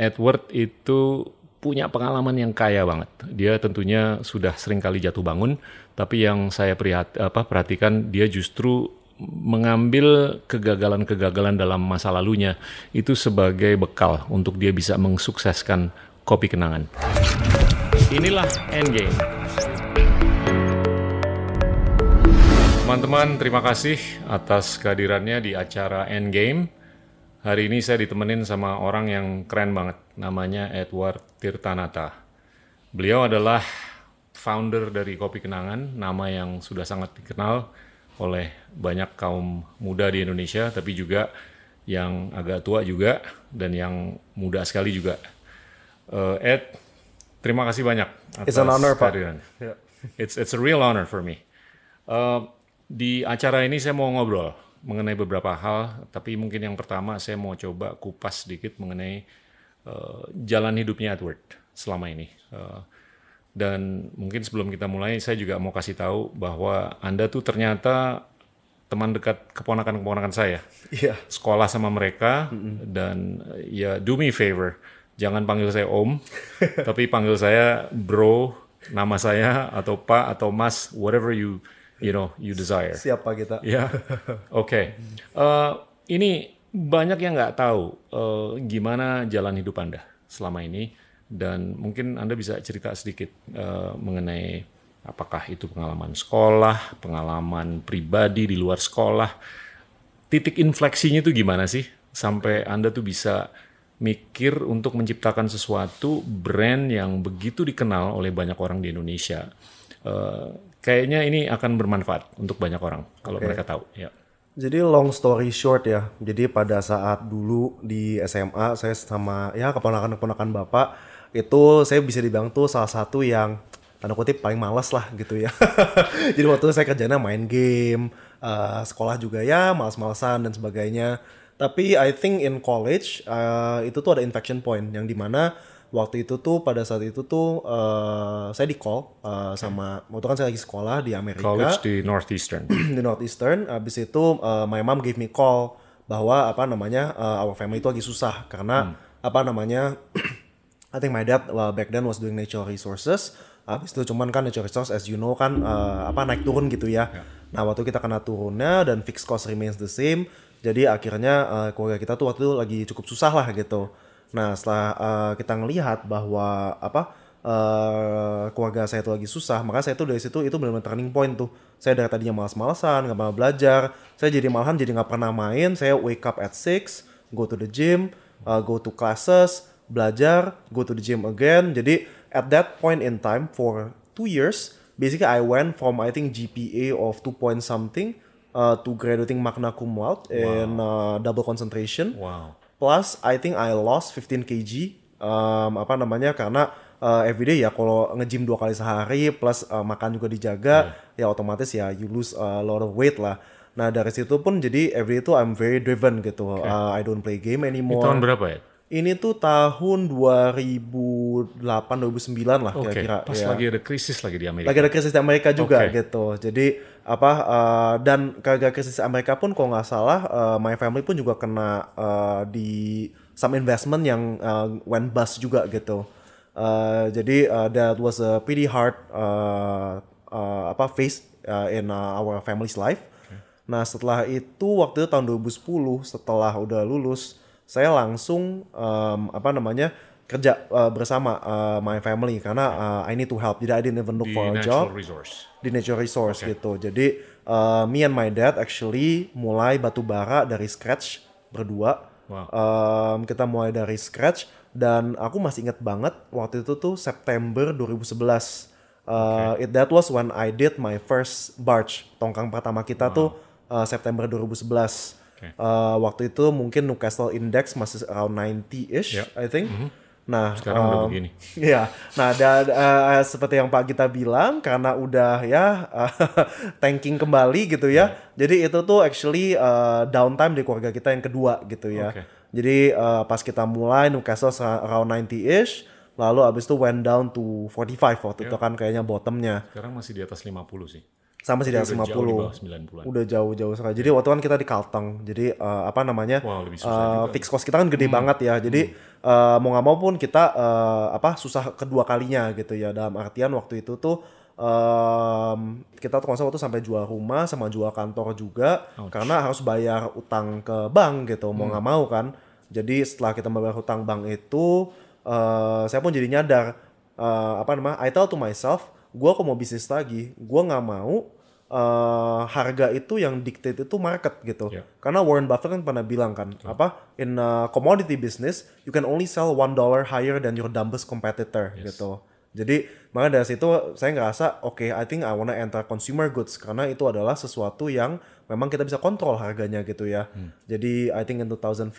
Edward itu punya pengalaman yang kaya banget. Dia tentunya sudah sering kali jatuh bangun, tapi yang saya prihat, apa, perhatikan dia justru mengambil kegagalan-kegagalan dalam masa lalunya itu sebagai bekal untuk dia bisa mensukseskan kopi kenangan. Inilah Endgame. Teman-teman, terima kasih atas kehadirannya di acara Endgame. Hari ini saya ditemenin sama orang yang keren banget, namanya Edward Tirtanata. Beliau adalah founder dari Kopi Kenangan, nama yang sudah sangat dikenal oleh banyak kaum muda di Indonesia, tapi juga yang agak tua juga dan yang muda sekali juga. Uh, Ed, terima kasih banyak atas It's an honor, Pak. It's it's a real honor for me. Uh, di acara ini saya mau ngobrol mengenai beberapa hal, tapi mungkin yang pertama saya mau coba kupas sedikit mengenai uh, jalan hidupnya Edward selama ini. Uh, dan mungkin sebelum kita mulai, saya juga mau kasih tahu bahwa Anda tuh ternyata teman dekat keponakan-keponakan saya. Iya. Sekolah sama mereka dan uh, ya do me favor, jangan panggil saya Om, tapi panggil saya Bro, nama saya atau Pak atau Mas, whatever you you know you desire. Siapa kita? Ya, oke. Eh, ini banyak yang nggak tahu eh, gimana jalan hidup Anda selama ini dan mungkin Anda bisa cerita sedikit eh, mengenai apakah itu pengalaman sekolah, pengalaman pribadi di luar sekolah. Titik infleksinya itu gimana sih sampai Anda tuh bisa mikir untuk menciptakan sesuatu brand yang begitu dikenal oleh banyak orang di Indonesia. Eh, kayaknya ini akan bermanfaat untuk banyak orang kalau mereka tahu. Ya. Jadi long story short ya. Jadi pada saat dulu di SMA saya sama ya keponakan-keponakan bapak itu saya bisa dibilang tuh salah satu yang tanda kutip paling malas lah gitu ya. Jadi waktu itu saya kerjanya main game, eh, sekolah juga ya malas-malasan dan sebagainya. Tapi I think in college eh, itu tuh ada inflection point yang di mana waktu itu tuh pada saat itu tuh eh, saya di call eh, sama waktu kan saya lagi sekolah di Amerika College di Northeastern. di Northeastern. Habis itu uh, my mom gave me call bahwa apa namanya uh, our family itu lagi susah karena apa namanya I think my dad uh, back then was doing natural resources. Habis itu cuman kan natural resources as you know kan uh, apa naik turun gitu ya. Nah waktu kita kena turunnya dan fixed cost remains the same. Jadi akhirnya uh, keluarga kita tuh waktu itu lagi cukup susah lah gitu. Nah setelah uh, kita ngelihat bahwa apa eh keluarga saya tuh lagi susah, maka saya tuh dari situ itu benar-benar turning point tuh. Saya dari tadinya malas-malasan, nggak pernah belajar, saya jadi malahan jadi nggak pernah main. Saya wake up at 6, go to the gym, uh, go to classes, belajar, go to the gym again. Jadi at that point in time for two years, basically I went from I think GPA of 2 point something uh, to graduating magna cum laude in uh, double concentration. Wow. Plus I think I lost 15 kg um, apa namanya karena uh, everyday ya kalau nge-gym dua kali sehari plus uh, makan juga dijaga ya otomatis ya you lose a lot of weight lah. Nah dari situ pun jadi everyday itu I'm very driven gitu. Uh, I don't play game anymore. tahun berapa ya? Ini tuh tahun 2008 2009 lah Oke, kira-kira. pas ya. lagi ada krisis lagi di Amerika. Lagi ada krisis di Amerika juga Oke. gitu. Jadi apa uh, dan gara krisis Amerika pun kalau nggak salah uh, my family pun juga kena uh, di some investment yang uh, went bust juga gitu. Uh, jadi uh, that was a pretty hard uh, uh, apa phase uh, in uh, our family's life. Nah setelah itu waktu itu tahun 2010 setelah udah lulus saya langsung um, apa namanya kerja uh, bersama uh, my family karena uh, I need to help. Jadi I didn't even look di for a job resource. di natural resource gitu. Jadi uh, me and my dad actually mulai batu bara dari scratch berdua. Wow. Um, kita mulai dari scratch dan aku masih inget banget waktu itu tuh September 2011. Uh, it, that was when I did my first barge. Tongkang pertama kita tuh uh, September 2011. Oke. Uh, waktu itu mungkin Newcastle Index masih around 90-ish, Ya. I think. Nah, Sekarang udah um, begini. Iya, nah dan eh, seperti yang Pak kita bilang karena udah ya tanking kembali gitu ya. Jadi itu tuh actually eh, downtime di keluarga kita yang kedua gitu ya. Oke. Jadi eh, pas kita mulai Newcastle around 90-ish, lalu abis itu went down to 45 waktu itu kan kayaknya bottomnya. Sekarang masih di atas 50 sih. Sama sih di atas Udah jauh di 50 bawah 90-an. udah jauh-jauh sekali. Jadi waktu kan kita di Kalteng, jadi eh, apa namanya? Juga. Hmm. fix cost kita kan gede banget ya. Jadi eh, mau nggak mau pun kita eh, apa susah kedua kalinya gitu ya. Dalam artian waktu itu tuh em, kita tuh konsep waktu sampai jual rumah sama jual kantor juga karena harus bayar utang ke bank gitu. Mau Hmm. nggak mau kan. Jadi setelah kita membayar hutang bank itu, eh, saya pun jadi nyadar eh, apa namanya? I tell to myself, gue kok mau bisnis lagi, gue nggak mau eh, harga itu yang dictate itu market gitu. Yeah. Karena Warren Buffett kan pernah bilang kan, apa in a commodity business you can only sell one dollar higher than your dumbest competitor gitu. Jadi makanya dari situ saya ngerasa oke I think I wanna enter consumer goods karena itu adalah sesuatu yang memang kita bisa kontrol harganya gitu ya. Jadi I think in 2015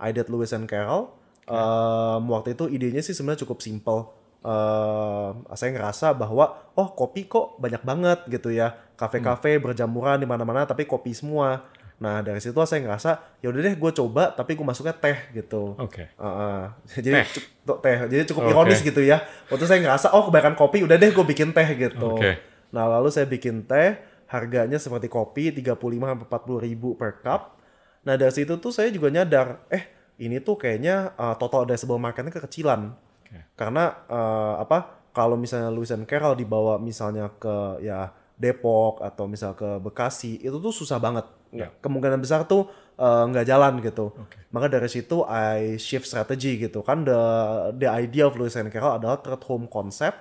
I did Lewis and Carroll. Um, waktu itu idenya sih sebenarnya cukup simple. Um, saya ngerasa bahwa oh kopi kok banyak banget gitu ya. Kafe-kafe berjamuran di mana-mana tapi kopi semua. Nah dari situ saya ngerasa ya udah deh gue coba tapi gue masuknya teh gitu. Oke. Uh, uh, jadi Teh. cu- teh. Jadi cukup Oke. ironis gitu ya. Waktu saya ngerasa oh kebanyakan kopi udah deh gue bikin teh gitu. Oke. nah lalu saya bikin teh harganya seperti kopi 35 sampai 40 ribu per cup. Nah dari situ tuh saya juga nyadar eh ini tuh kayaknya uh, total addressable marketnya kekecilan Karena eh, apa kalau misalnya Lewis and Carroll dibawa misalnya ke ya Depok atau misal ke Bekasi itu tuh susah banget. Ya. kemungkinan besar tuh eh, nggak jalan gitu. Maka dari situ I shift strategy gitu. Kan the the idea of Lewis and Carroll adalah third home concept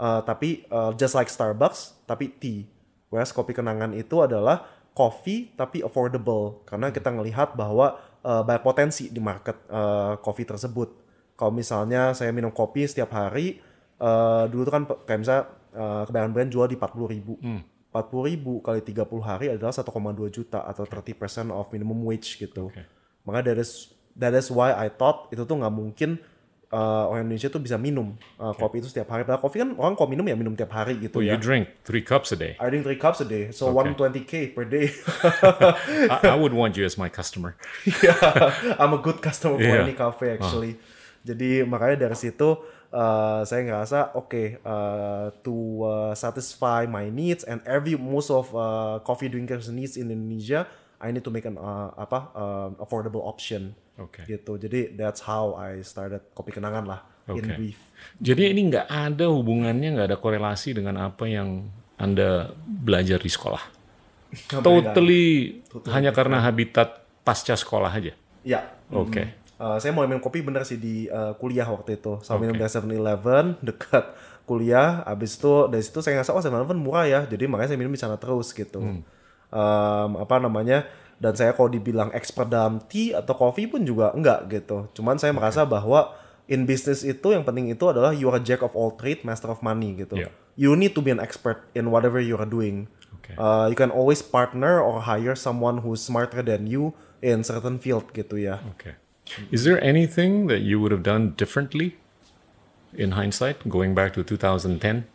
eh, tapi eh, just like Starbucks tapi tea. Whereas kopi kenangan itu adalah coffee tapi affordable. Karena kita ngelihat bahwa eh, banyak potensi di market eh, coffee tersebut kalau misalnya saya minum kopi setiap hari, eh, dulu tuh kan kayak misalnya eh, kebanyakan brand jual di 40 ribu. 40 ribu kali 30 hari adalah 1,2 juta atau 30% of minimum wage gitu. Oke. Maka that is, that is why I thought itu tuh nggak mungkin eh, orang Indonesia tuh bisa minum eh, kopi itu setiap hari. Padahal kopi kan orang kalau minum ya minum tiap hari gitu Oh, ya. you drink three cups a day. I drink 3 cups a day, so 120k per day. I, I would want you as my customer. yeah, I'm a good customer for Iya. any cafe actually. Jadi makanya dari situ uh, saya ngerasa oke uh, to uh, satisfy my needs and every most of uh, coffee drinkers needs in Indonesia, I need to make an uh, apa uh, affordable option. Oke. Gitu. Jadi that's how I started kopi kenangan lah in brief. Jadi ini nggak ada hubungannya, nggak ada korelasi dengan apa yang Anda belajar di sekolah. Totally, hanya karena habitat pasca sekolah aja. Ya. Oke. Uh, saya mulai minum kopi bener sih di uh, kuliah waktu itu. Saya minum dari 7-Eleven dekat kuliah. Abis itu dari situ saya ngerasa oh 7-Eleven murah ya. Jadi makanya saya minum di sana terus gitu. Um, apa namanya? Dan saya kalau dibilang expert dalam tea atau kopi pun juga enggak gitu. Cuman saya merasa bahwa in business itu yang penting itu adalah you are a jack of all trade, master of money gitu. Yeah. You need to be an expert in whatever you are doing. Oke. Uh, you can always partner or hire someone who's smarter than you in certain field gitu ya. Okay. Is there anything that you would have done differently in hindsight, going back to 2010?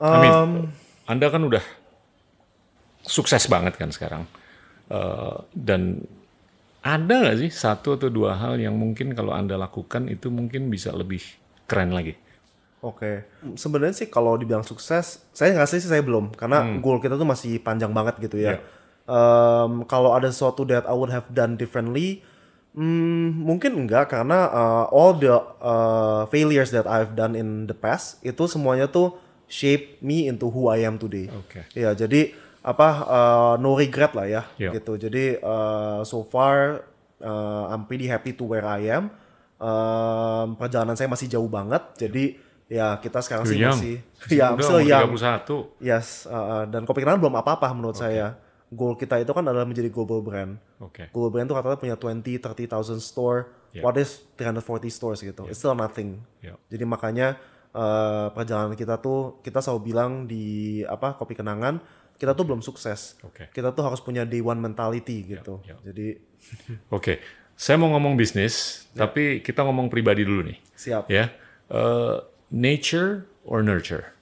I mean, Anda kan udah sukses banget kan sekarang. Eh, dan ada nggak sih satu atau dua hal yang mungkin kalau Anda lakukan itu mungkin bisa lebih keren lagi? Oke, sebenarnya sih kalau dibilang sukses, saya nggak sih saya belum, karena goal kita tuh masih panjang banget gitu ya. Iya. Em, kalau ada sesuatu that I would have done differently, hmm, mungkin enggak karena uh, all the uh, failures that I've done in the past itu semuanya tuh shape me into who I am today. Oke. Ya, jadi apa uh, no regret lah ya, Iya. gitu. Jadi uh, so far uh, I'm pretty happy to where I am. Um, perjalanan saya masih jauh banget, jadi ya kita sekarang sih young. masih, ya I'm still young. 31. Yes, uh, uh, dan kopi kenangan belum apa-apa menurut saya. Goal kita itu kan adalah menjadi global brand. Oke. Global brand itu katanya punya 20, 30,000 store. Yeah. What is 340 stores gitu? It's still nothing. Yeah. Jadi makanya uh, perjalanan kita tuh kita selalu bilang di apa kopi kenangan kita tuh belum sukses. Oke. Kita tuh harus punya day one mentality gitu. yeah. Jadi Oke, saya mau ngomong bisnis, tapi kita ngomong pribadi dulu nih. siap. Ya, Eh, nature or nurture?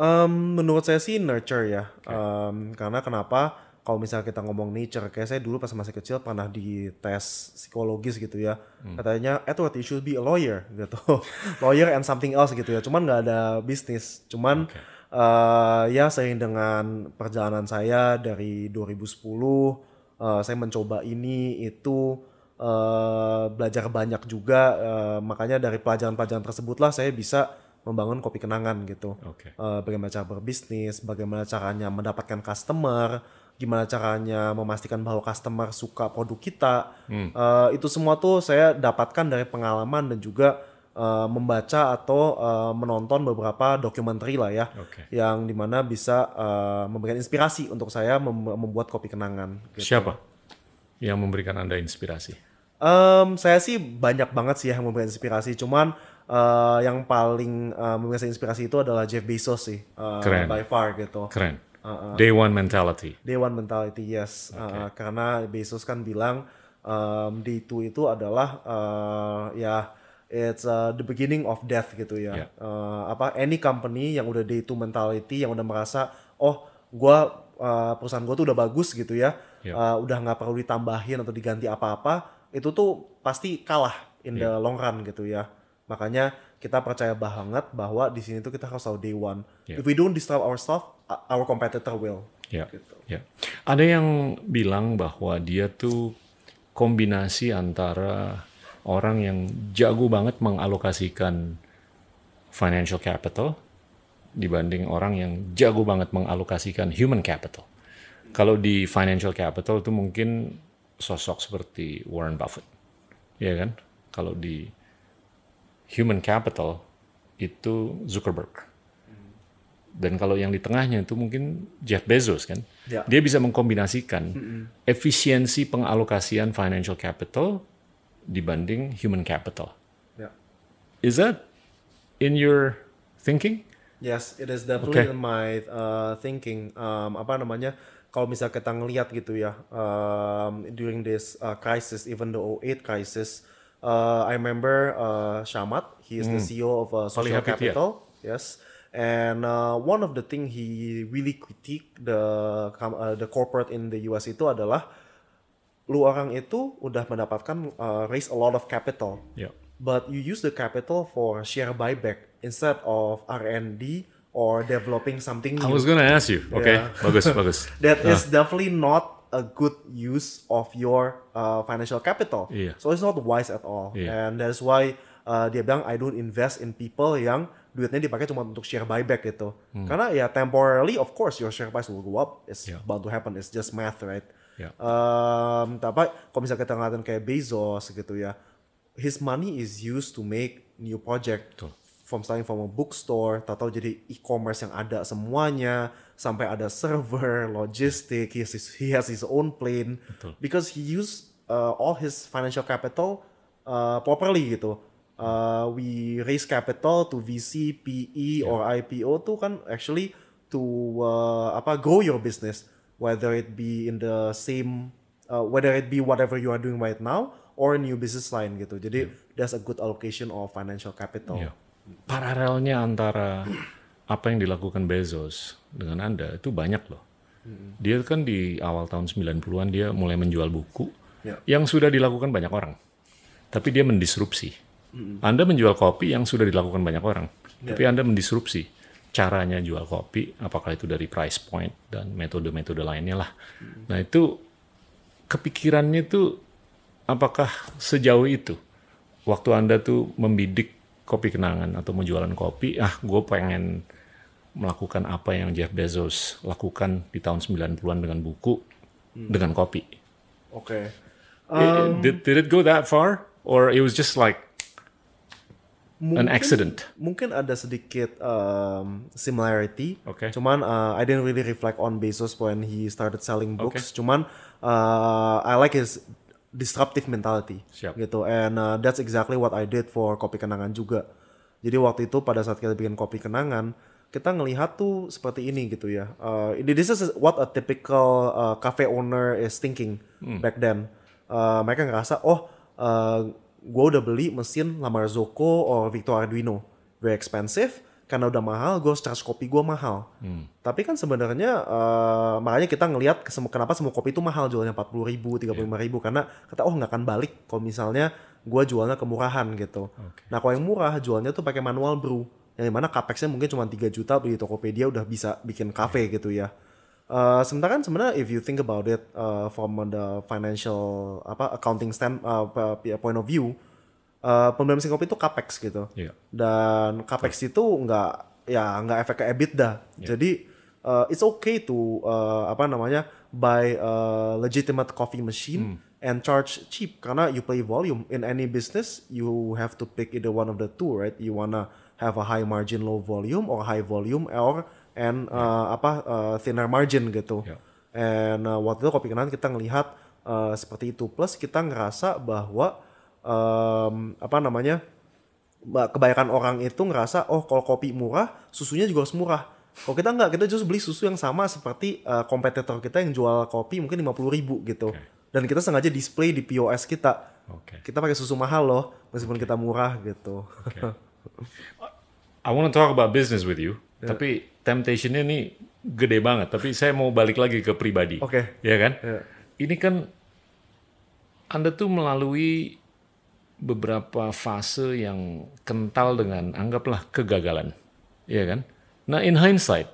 Um, menurut saya sih nurture ya. Um, karena kenapa? Kalau misalnya kita ngomong nature, kayak saya dulu pas masih kecil pernah di tes psikologis gitu ya. Katanya, Edward, you should be a lawyer gitu. lawyer and something else gitu ya. Cuman nggak ada bisnis. Cuman eh, ya seiring dengan perjalanan saya dari 2010 eh, saya mencoba ini itu eh, belajar banyak juga eh, makanya dari pelajaran-pelajaran tersebutlah saya bisa membangun kopi kenangan gitu Oke. Eh, bagaimana cara berbisnis, bagaimana caranya mendapatkan customer, gimana caranya memastikan bahwa customer suka produk kita. Eh, itu semua tuh saya dapatkan dari pengalaman dan juga eh, membaca atau eh, menonton beberapa dokumenter lah ya, Oke. yang di mana bisa eh, memberikan inspirasi untuk saya mem- membuat kopi kenangan. gitu. Siapa yang memberikan Anda inspirasi? Em, saya sih banyak banget sih yang memberikan inspirasi, cuman eh, yang paling eh, memberikan inspirasi itu adalah Jeff Bezos sih, eh, Keren. by far gitu. Keren. Day one mentality. Day one mentality, yes. Uh, karena Bezos kan bilang um, day two itu adalah uh, ya it's uh, the beginning of death gitu ya. Yeah. Uh, apa any company yang udah day two mentality yang udah merasa oh gua uh, perusahaan gua tuh udah bagus gitu ya, Yeah. uh, udah nggak perlu ditambahin atau diganti apa-apa, itu tuh pasti kalah in the long run gitu ya. Makanya kita percaya banget bahwa di sini tuh kita harus tahu day one. Yeah. If we don't disrupt our stuff, uh, our competitor will. Ya, Gitu. ya. Ada yang bilang bahwa dia tuh kombinasi antara orang yang jago banget mengalokasikan financial capital dibanding orang yang jago banget mengalokasikan human capital. Kalau di financial capital itu mungkin sosok seperti Warren Buffett, ya kan? Kalau di human capital itu Zuckerberg. Dan kalau yang di tengahnya itu mungkin Jeff Bezos kan. Ya. Dia bisa mengkombinasikan efisiensi pengalokasian financial capital dibanding human capital. Ya. Is that in your thinking? Yes, it is definitely Okay. in my uh, thinking. Um, apa namanya? Kalau misal kita ngelihat gitu ya, um, during this uh, crisis, even the 08 crisis, uh, I remember uh, Shamat. He is the CEO of uh, Social. Capital. Yes, and uh, one of the thing he really critique the uh, the corporate in the US itu adalah lu orang itu udah mendapatkan uh, raise a lot of capital Yeah. but you use the capital for share buyback instead of R&D or developing something I new. was gonna ask you. Oke, Yeah. bagus bagus. That is definitely not a good use of your uh, financial capital. Iya. So it's not wise at all. Iya. And that's why uh, dia bilang I don't invest in people yang duitnya dipakai cuma untuk share buyback gitu. Karena ya temporarily of course your share price will go up. It's Hmm. Yeah. bound to happen. It's just math, right? Yeah. Um, tapi kalau misalnya kita ngeliatin kayak Bezos gitu ya, his money is used to make new project. Betul. From starting from a bookstore, tahu jadi e-commerce yang ada semuanya, sampai ada server, logistik, he has his, he has his own plane. Betul. Because he used uh, all his financial capital uh, properly gitu. Uh, we raise capital to VC, PE, or IPO tuh kan actually to uh, apa grow your business, whether it be in the same, uh, whether it be whatever you are doing right now or a new business line gitu. Jadi that's a good allocation of financial capital. Iya. Paralelnya antara apa yang dilakukan Bezos dengan Anda itu banyak loh. Dia kan di awal tahun 90-an dia mulai menjual buku Ya. yang sudah dilakukan banyak orang. Tapi dia mendisrupsi. Anda menjual kopi yang sudah dilakukan banyak orang. Tapi Anda mendisrupsi caranya jual kopi, apakah itu dari price point dan metode-metode lainnya lah. Nah itu kepikirannya tuh apakah sejauh itu waktu Anda tuh membidik kopi kenangan atau mau jualan kopi, ah gue pengen melakukan apa yang Jeff Bezos lakukan di tahun 90-an dengan buku, dengan kopi. Oke. I- did, did it go that far? Or it was just like an accident? mungkin ada sedikit um, similarity. Oke. Cuman uh, I didn't really reflect on Bezos when he started selling books. Cuman uh, I like his disruptive mentality. Siap. Gitu. And uh, that's exactly what I did for Kopi Kenangan juga. Jadi waktu itu pada saat kita bikin Kopi Kenangan, kita ngelihat tuh seperti ini gitu ya. Uh, ini- this is what a typical uh, cafe owner is thinking back then. Uh, mereka ngerasa, oh, uh, gue udah beli mesin La Marzocco or Victor Arduino, very expensive. Karena udah mahal, gue charge kopi gue mahal. Tapi kan sebenarnya uh, makanya kita ngelihat ke- kenapa semua kopi itu mahal jualnya 40 ribu, 35 ribu karena kata oh nggak akan balik kalau misalnya gue jualnya kemurahan gitu. Nah kalau yang murah jualnya tuh pakai manual brew. yang di mana capexnya mungkin cuma 3 juta beli Tokopedia udah bisa bikin cafe gitu ya. Uh, sementara kan sebenarnya if you think about it uh, from the financial apa accounting stand uh, point of view, uh, pembelian mesin kopi itu capex gitu. Iya. Dan capex itu nggak ya nggak efek ke EBITDA. Jadi uh, it's okay to uh, apa namanya buy a legitimate coffee machine and charge cheap. Karena you play volume. In any business you have to pick either one of the two right? You wanna have a high margin low volume or high volume or and uh, apa uh, thinner margin gitu. Yeah. and uh, waktu itu kopi kenangan kita ngelihat uh, seperti itu. Plus kita ngerasa bahwa um, apa namanya ba- kebanyakan orang itu ngerasa oh kalau kopi murah susunya juga harus murah kalau kita nggak kita justru beli susu yang sama seperti uh, kompetitor kita yang jual kopi mungkin 50.000 ribu gitu dan kita sengaja display di POS kita Oke. kita pakai susu mahal loh meskipun kita murah gitu I want to talk about business with you, tapi temptation-nya nih gede banget. Tapi saya mau balik lagi ke pribadi. Oke. Ya kan? Ya. Ini kan Anda tuh melalui beberapa fase yang kental dengan anggaplah kegagalan. Ya kan? Nah, in hindsight,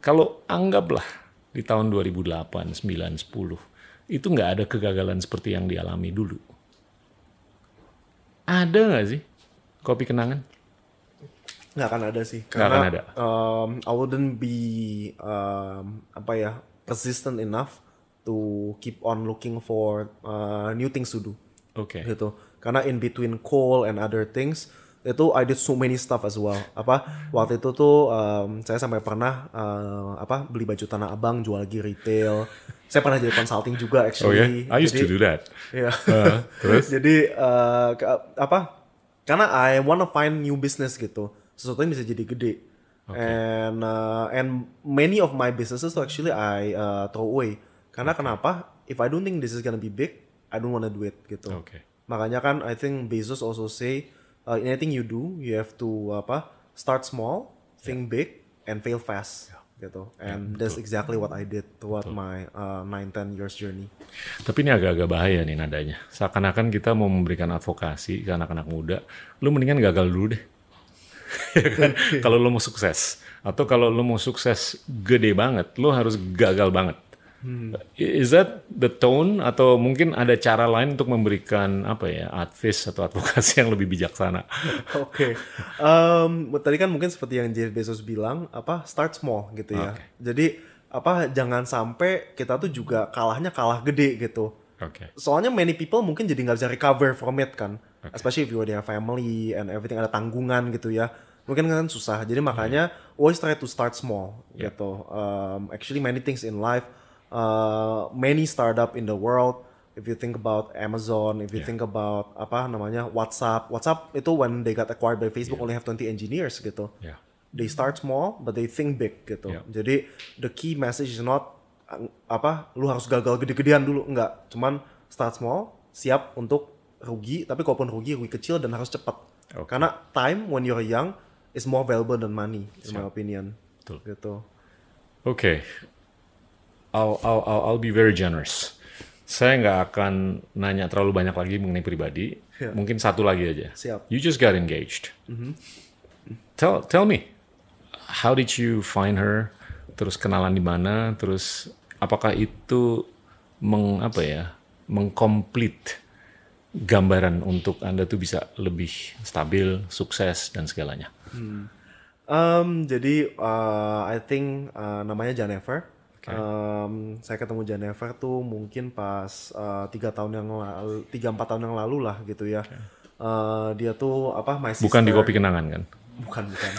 kalau anggaplah di tahun 2008, 9, 10, itu nggak ada kegagalan seperti yang dialami dulu. Ada nggak sih kopi kenangan? nggak akan ada sih Nggak akan ada. um, I wouldn't be um, apa ya persistent enough to keep on looking for uh, new things to do Oke. gitu karena in between call and other things itu I did so many stuff as well apa waktu itu tuh um, saya sampai pernah uh, apa beli baju tanah abang jual lagi retail saya pernah jadi consulting juga Oh ya, actually I used to Jadi- do that. Iya. Uh, terus? Jadi ke- apa? Karena I wanna find new business gitu, sesuatu yang bisa jadi gede. And uh, and many of my businesses actually I uh, throw away. Karena kenapa? If I don't think this is gonna be big, I don't wanna do it gitu. Oke. Makanya kan I think Bezos also say uh, in anything you do, you have to apa? Start small, think big, and fail fast. gitu. And that's exactly what I did throughout my uh, 9-10 years journey. Tapi ini agak-agak bahaya nih nadanya. Seakan-akan kita mau memberikan advokasi ke anak-anak muda, lu mendingan gagal dulu deh. ya kan? Kalau lu mau sukses. Atau kalau lu mau sukses gede banget, lu harus gagal banget. Is that the tone atau mungkin ada cara lain untuk memberikan apa ya advice atau advokasi yang lebih bijaksana? Oke, Em, tadi kan mungkin seperti yang Jeff Bezos bilang, apa start small gitu ya. Jadi apa jangan sampai kita tuh juga kalahnya kalah gede gitu. Oke. Soalnya many people mungkin jadi nggak bisa recover from it kan, especially if you are family and everything ada tanggungan gitu ya. Mungkin kan susah. Jadi makanya always try to start small gitu. Um, actually many things in life, uh, many startup in the world. If you think about Amazon, if you think about apa namanya WhatsApp, WhatsApp itu when they got acquired by Facebook only have 20 engineers gitu. Ya. They start small but they think big gitu. Yeah. Jadi the key message is not apa lu harus gagal gede-gedean dulu enggak. Cuman start small, siap untuk rugi tapi kalaupun rugi rugi kecil dan harus cepat. Oke. Karena time when you're young is more valuable than money in my opinion. Betul. Gitu. Oke, I'll, I'll, I'll, I'll be very generous. Saya nggak akan nanya terlalu banyak lagi mengenai pribadi. Ya. Mungkin satu lagi aja. Siap. You just got engaged. Tell tell me, how did you find her? Terus kenalan di mana? Terus apakah itu meng apa ya, mengkomplit gambaran untuk anda tuh bisa lebih stabil, sukses dan segalanya? Um, jadi uh, I think uh, namanya Janever. Um, saya ketemu Janever tuh mungkin pas uh, tiga tahun yang lalu, tiga empat tahun yang lalu lah gitu ya. Uh, dia tuh apa? My sister. Bukan di kopi kenangan kan? Bukan bukan.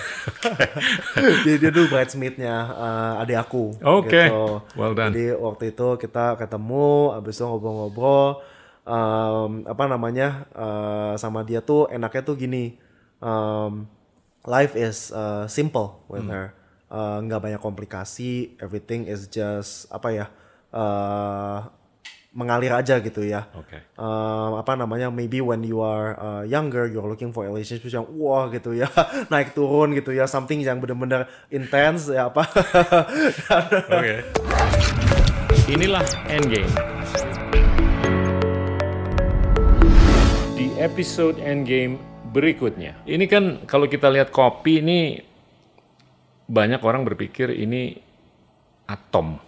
dia dia dulu bridesmaidnya uh, adik aku. Oke. gitu. Well done. Jadi waktu itu kita ketemu, abis itu ngobrol-ngobrol. Um, apa namanya uh, sama dia tuh enaknya tuh gini. Um, life is uh, simple with her. Uh, nggak banyak komplikasi. Everything is just apa ya? Uh, mengalir aja gitu ya Oke. um, apa namanya maybe when you are uh, younger you're looking for relationship yang wah gitu ya naik turun gitu ya something yang benar-benar intense ya apa Oke. Inilah Endgame. Di episode Endgame berikutnya. Ini kan kalau kita lihat kopi ini banyak orang berpikir ini atom.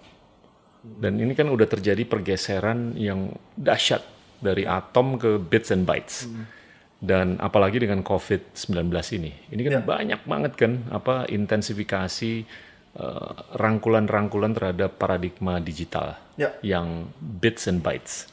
Dan ini kan udah terjadi pergeseran yang dahsyat dari atom ke bits and bytes. Dan apalagi dengan COVID-19 ini. Ini kan banyak banget kan apa intensifikasi eh, rangkulan-rangkulan terhadap paradigma digital Ya. yang bits and bytes.